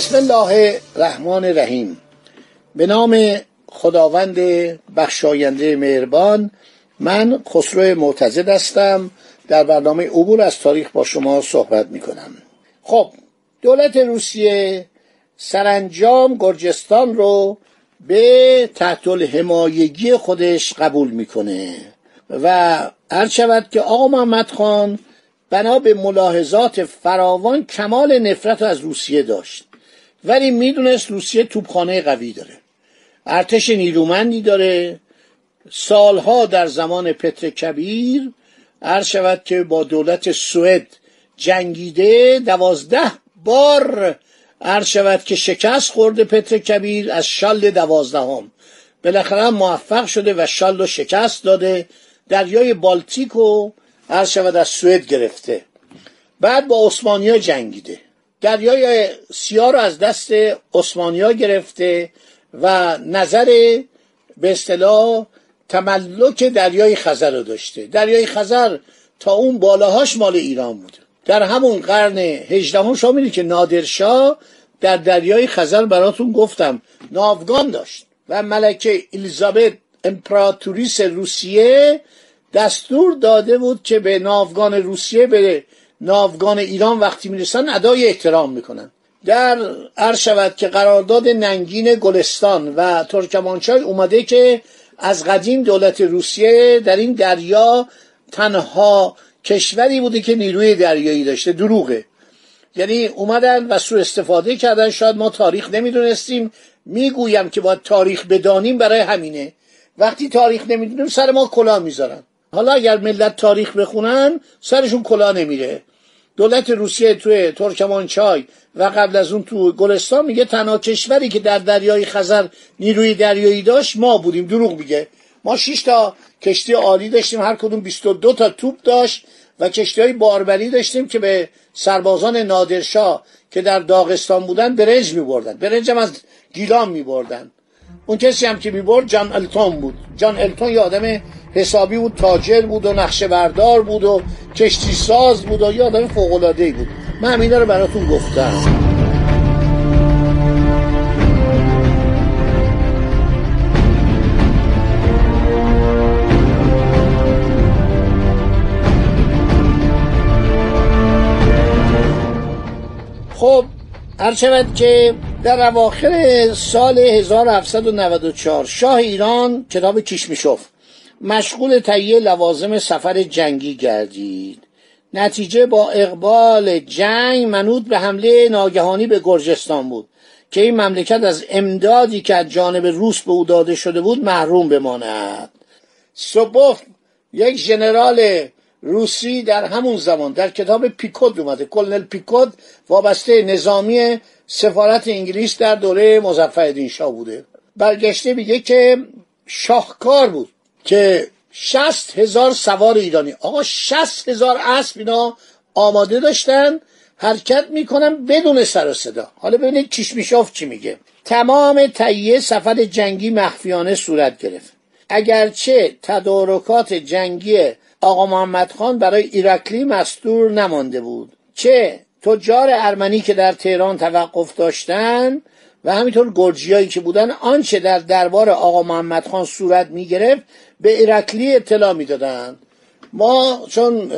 بسم الله الرحمن الرحیم. به نام خداوند بخشاینده مهربان من خسرو معتزد هستم. در برنامه عبور از تاریخ با شما صحبت می کنم خب دولت روسیه سرانجام گرجستان رو به تحت الحمایگی خودش قبول می‌کنه و هر شود که آقا محمد خان بنا به ملاحظات فراوان کمال نفرت از روسیه داشت. ولی می‌دونست روسیه توپخانه قوی داره. ارتش نیرومندی داره. سالها در زمان پتر کبیر عرض شود که با دولت سوئد جنگیده دوازده بار عرض شود که شکست خورده پتر کبیر از شال دوازدهم. بالاخره موفق شده و شال رو شکست داده. دریای بالتیک و عرض شود از سوئد گرفته. بعد با عثمانیا جنگیده. دریای سیاه رو از دست عثمانیا گرفته و نظر به اصطلاح تملک دریای خزر رو داشته. دریای خزر تا اون بالاهاش مال ایران بوده در همون قرن هجدهم شما که نادرشاه در دریای خزر براتون گفتم ناوگان داشت و ملکه الیزابت امپراتوریس روسیه دستور داده بود که به ناوگان روسیه به ناوگان ایران وقتی می‌رسن ادای احترام می‌کنن. در عرض شود که قرارداد ننگین گلستان و ترکمانچای اومده که از قدیم دولت روسیه در این دریا تنها کشوری بوده که نیروی دریایی داشته دروغه. یعنی اومدن و سو استفاده کردن. شاید ما تاریخ نمی‌دونستیم. می‌گویم که باید تاریخ بدانیم برای همینه. وقتی تاریخ نمی‌دونیم سر ما کلا می‌ذارن. حالا اگر ملت تاریخ بخونن سرشون کلا نمیره. دولت روسیه توی ترکمانچای و قبل از اون تو گلستان میگه تنها کشوری که در دریای خزر نیروی دریایی داشت ما بودیم. دروغ میگه. ما 6 تا کشتی عالی داشتیم هر کدوم 22 تا توپ داشت و کشتی های باربری داشتیم که به سربازان نادرشاه که در داغستان بودن برنج میبردن. برنج هم از گیلان میبردن. اون کسی هم که می‌برد جان التون بود. جان التون یه آدم حسابی بود تاجر بود و نقشه بردار بود و کشتی ساز بود و یه آدم فوق بود. من همینا رو براتون گفتم. خب هر شود که در اواخر سال 1794 شاه ایران کتاب کیشمیشوف مشغول تهیه لوازم سفر جنگی گردید. نتیجه با اقبال جنگ منوط به حمله ناگهانی به گرجستان بود که این مملکت از امدادی که از جانب روس به او داده شده بود محروم بماند. صبح یک ژنرال روسی در همون زمان در کتاب پیکود اومده کلنل پیکود وابسته نظامی سفارت انگلیس در دوره مظفرالدین شاه بوده. برگشته میگه که شاهکار بود که شست هزار سوار ایرانی آقا شست هزار اسب اینا آماده داشتن حرکت می‌کنن بدون سر و صدا. حالا ببینید کیشمیشاف چی میگه. تمام تهیه سفر جنگی مخفیانه صورت گرفت. اگرچه تدارکات جنگی آقا محمد خان برای ایرکلی مستور نمانده بود چه تجار ارمنی که در تهران توقف داشتن و همینطور گرجیایی که بودن آنچه در دربار آقا محمد خان صورت می گرفت به ایرکلی اطلاع می‌دادند. ما چون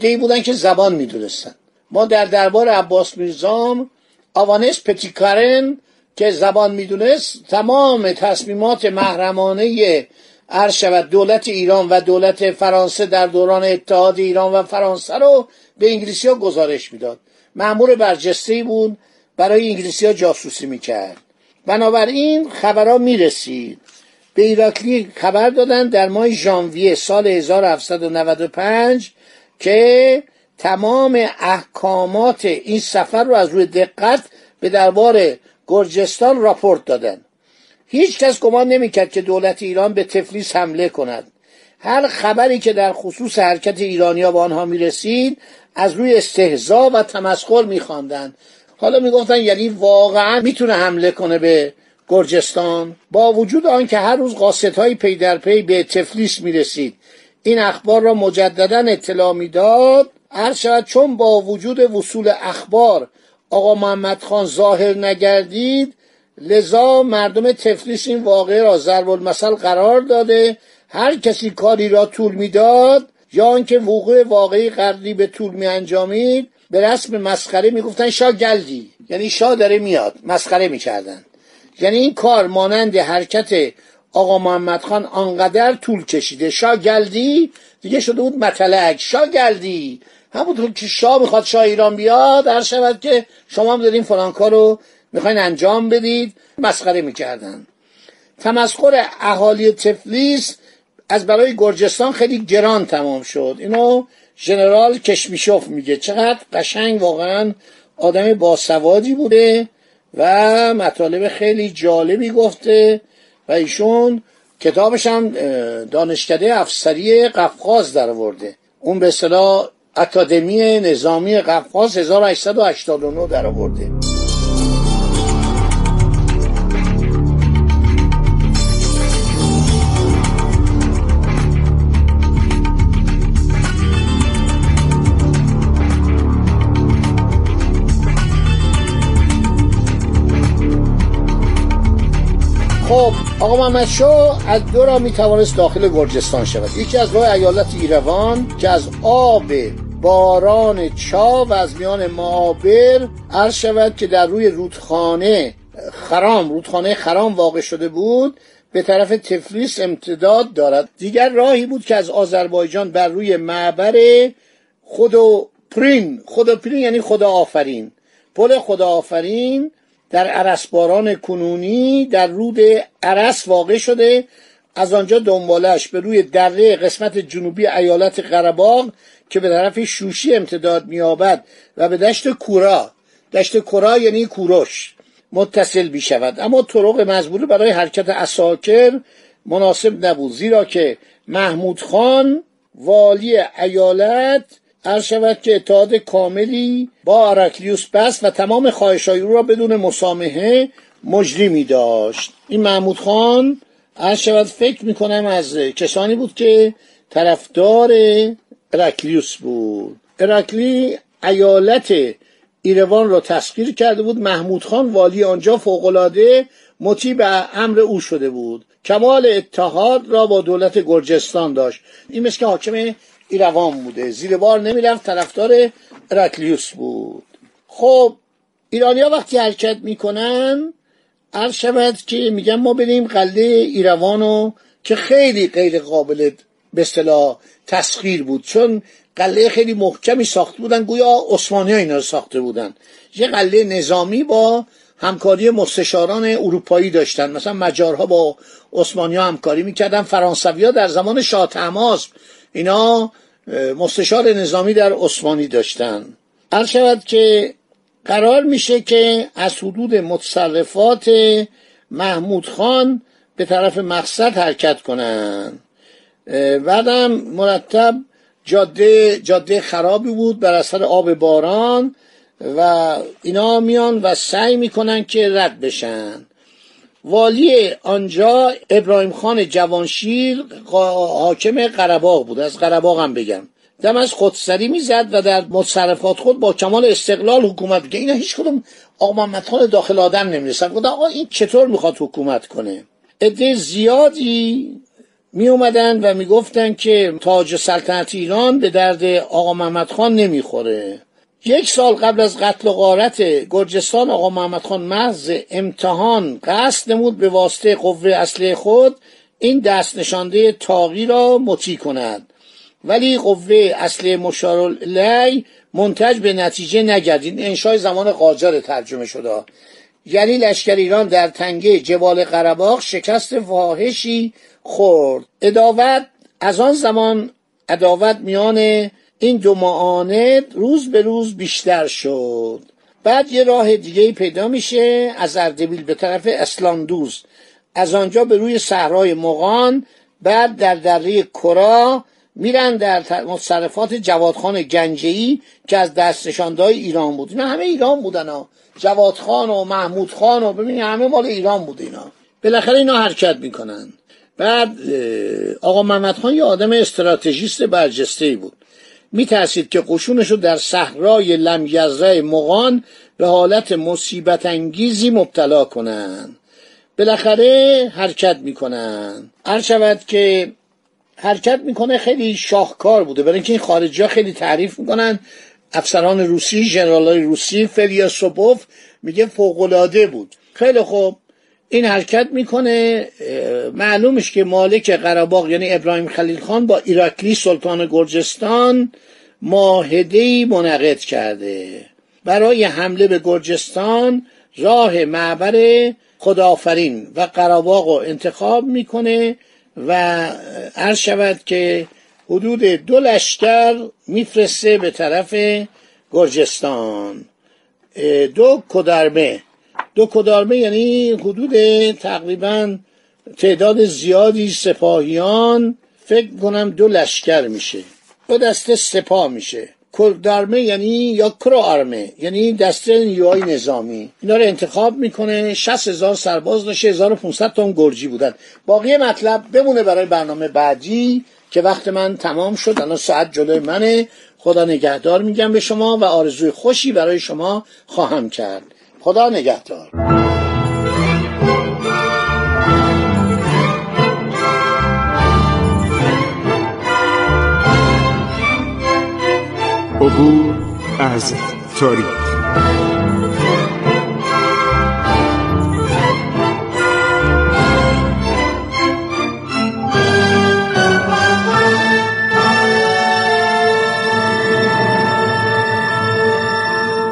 دی بودن که زبان می‌دونستن. ما در دربار عباس میرزام آوانس پتیکارن که زبان می‌دونست تمام تصمیمات محرمانه عرض شود. دولت ایران و دولت فرانسه در دوران اتحاد ایران و فرانسه رو به انگلیسی ها گزارش می‌داد. معمور برجسته بود برای انگلیسی ها جاسوسی می‌کرد. بنابراین خبرها می‌رسید. به ایراکلی خبر دادن در ماه ژانویه سال 1795 که تمام احکامات این سفر رو از روی دقت به دربار گرجستان راپورت دادن. هیچ کس گمان نمی‌کرد که دولت ایران به تفلیس حمله کند. هر خبری که در خصوص حرکت ایرانیا به آنها می‌رسید از روی استهزا و تمسخر میخواندند. حالا می‌گفتن یعنی واقعا می‌تونه حمله کنه به گرجستان. با وجود آنکه هر روز قاصدهای پی در پی به تفلیس می‌رسید. این اخبار را مجددا اطلاع می‌داد. هر شود چون با وجود وصول اخبار آقا محمد خان ظاهر نگردید لذا مردم تفلیس این واقعه را ضرب المثل قرار داده هر کسی کاری را طول می‌داد یا آنکه وقوع واقعی قدری به طول می انجامید به رسم مسخره می‌گفتن شاه گلدی. یعنی شاه داره میاد مسخره می‌کردن. یعنی این کار مانند حرکت آقا محمد خان آنقدر طول کشیده. شاه گلدی دیگه شده بود مطلق شاه گلدی. همونطور که شاه می‌خواد شاه ایران بیاد هر شود که شما هم دارین فلان کارو می‌خواین انجام بدید مسخره می‌کردن. تمسخر اهالی تفلیس از برای گرجستان خیلی گران تمام شد. اینو ژنرال کشمیشوف میگه. چقدر قشنگ واقعا آدم باسوادی بوده و مطالب خیلی جالبی گفته و ایشون کتابش هم دانشکده افسری قفقاز در آورده. اون به اصطلاح اکادمی نظامی قفقاز 1889 در آورده. خب آقا محمد شاه از دو را می‌توانست داخل گرجستان شود. یکی از راه ایالت ایروان که از آب باران چا و از میان معابر عرض شود که در روی رودخانه خرام رودخانه خرام واقع شده بود به طرف تفلیس امتداد دارد. دیگر راهی بود که از آذربایجان بر روی معبر خودو پرین خودو پرین یعنی خدا آفرین پل خدا آفرین در عرسباران کنونی در رود عرس واقع شده. از آنجا دنبالش به روی دره قسمت جنوبی ایالت قرباغ که به طرف شوشی امتداد میابد و به دشت کورا. دشت کورا یعنی کوروش متصل می شود اما طرق مزبوره برای حرکت اساکر مناسب نبود زیرا که محمود خان والی ایالت عرض شود که اتحاد کاملی با آرکلیوس بست و تمام خواهشای او را بدون مسامحه مجری داشت. این محمود خان عرض شود فکر می کنم از کسانی بود که طرفدار اراکلیوس بود. اراکلی ایالت ایروان را تسخیر کرده بود. محمود خان والی آنجا فوقالعاده مطیع به امر او شده بود. کمال اتحاد را با دولت گرجستان داشت. این مثل که حاکم ایروان بوده. زیر بار نمی‌رفت طرفدار اراکلیوس بود. خب ایرانیا وقتی حرکت می‌کنن عرض شود که میگن ما بریم قلعه ایروانو که خیلی غیر قابل به اصطلاح تسخیر بود. چون قلعه خیلی محکمی ساخته بودن گویا عثمانی ها اینا رو ساخته بودن. یه قلعه نظامی با همکاری مستشاران اروپایی داشتن. مثلا مجارها با عثمانی ها همکاری می‌کردن. فرانسوی ها در زمان شاه تماس اینا مستشار نظامی در عثمانی داشتن. هر شود که قرار میشه که از حدود متصرفات محمود خان به طرف مقصد حرکت کنن. بعدم مرتب جاده جاده خرابی بود بر اثر آب باران و اینا میان و سعی می‌کنن که رد بشن. والی آنجا ابراهیم خان جوانشیر حاکم قرباغ بود. از قرباغ هم بگم. دم از خودسری می‌زد و در متصرفات خود با کمال استقلال حکومت که اینا هیچ کدوم آقا محمد خان داخل آدم نمی‌رسن. گفت آقا این چطور می‌خواد حکومت کنه؟ عده زیادی می اومدن و می‌گفتن که تاج سلطنت ایران به درد آقا محمد خان نمی‌خوره. یک سال قبل از قتل و غارت گرجستان آقا محمد خان محض امتحان قصد نمود به واسطه قوه اصلی خود این دست نشانده تاغی را مطیع کند. ولی قوه اصلی مشارالعلی منتج به نتیجه نگردید. انشای زمان قاجار ترجمه شده یعنی لشکر ایران در تنگه جبال قرباق شکست واهشی خورد. اداوت از آن زمان اداوت میان این دو معاند روز به روز بیشتر شد. بعد یه راه دیگه پیدا میشه از اردبیل به طرف اسلاندوز. از آنجا به روی صحرای مغان بعد در دره کرا میرن در مصرفات جوادخان گنجهی که از دستشاندهای ایران بود. اینا همه ایران بودن ها. جوادخان و محمود خان و ببینید همه مال ایران بود اینا. بالاخره اینا حرکت می‌کنن. بعد آقا محمد خان یه آدم استراتژیست برجسته بود. میترسید که قشونش رو در صحرای لمیزره مغان به حالت مصیبت انگیزی مبتلا کنن. بالاخره حرکت می‌کنن. هر شود که حرکت می‌کنه خیلی شاهکار بوده. برای اینکه این خارجی ها خیلی تعریف می‌کنن. افسران روسی ژنرالای روسی فلیاسوبوف میگه فوقالعاده بود. خیلی خوب. این حرکت می‌کنه معلومش که مالک قرباق یعنی ابراهیم خلیل خان با ایراکلی سلطان گرجستان معاهده منعقد کرده. برای حمله به گرجستان راه معبر خدافرین و قرباق رو انتخاب می‌کنه و عرض شود که حدود دو لشکر میفرسته به طرف گرجستان. دو کدرمه دو کدارمه یعنی حدود تقریبا تعداد زیادی سپاهیان فکر کنم دو لشکر میشه. دو دسته سپاه میشه. کردارمه یعنی یا کرو آرمه یعنی دسته نیروهای نظامی. اینا رو انتخاب می‌کنه 60 هزار سرباز داشته 1500 تن گرجی بودن. باقی مطلب بمونه برای برنامه بعدی که وقت من تمام شد. الان ساعت جلوی منه. خدا نگهدار میگم به شما و آرزوی خوشی برای شما خواهم کرد. خدا نگهدار. عبور از تاریخ.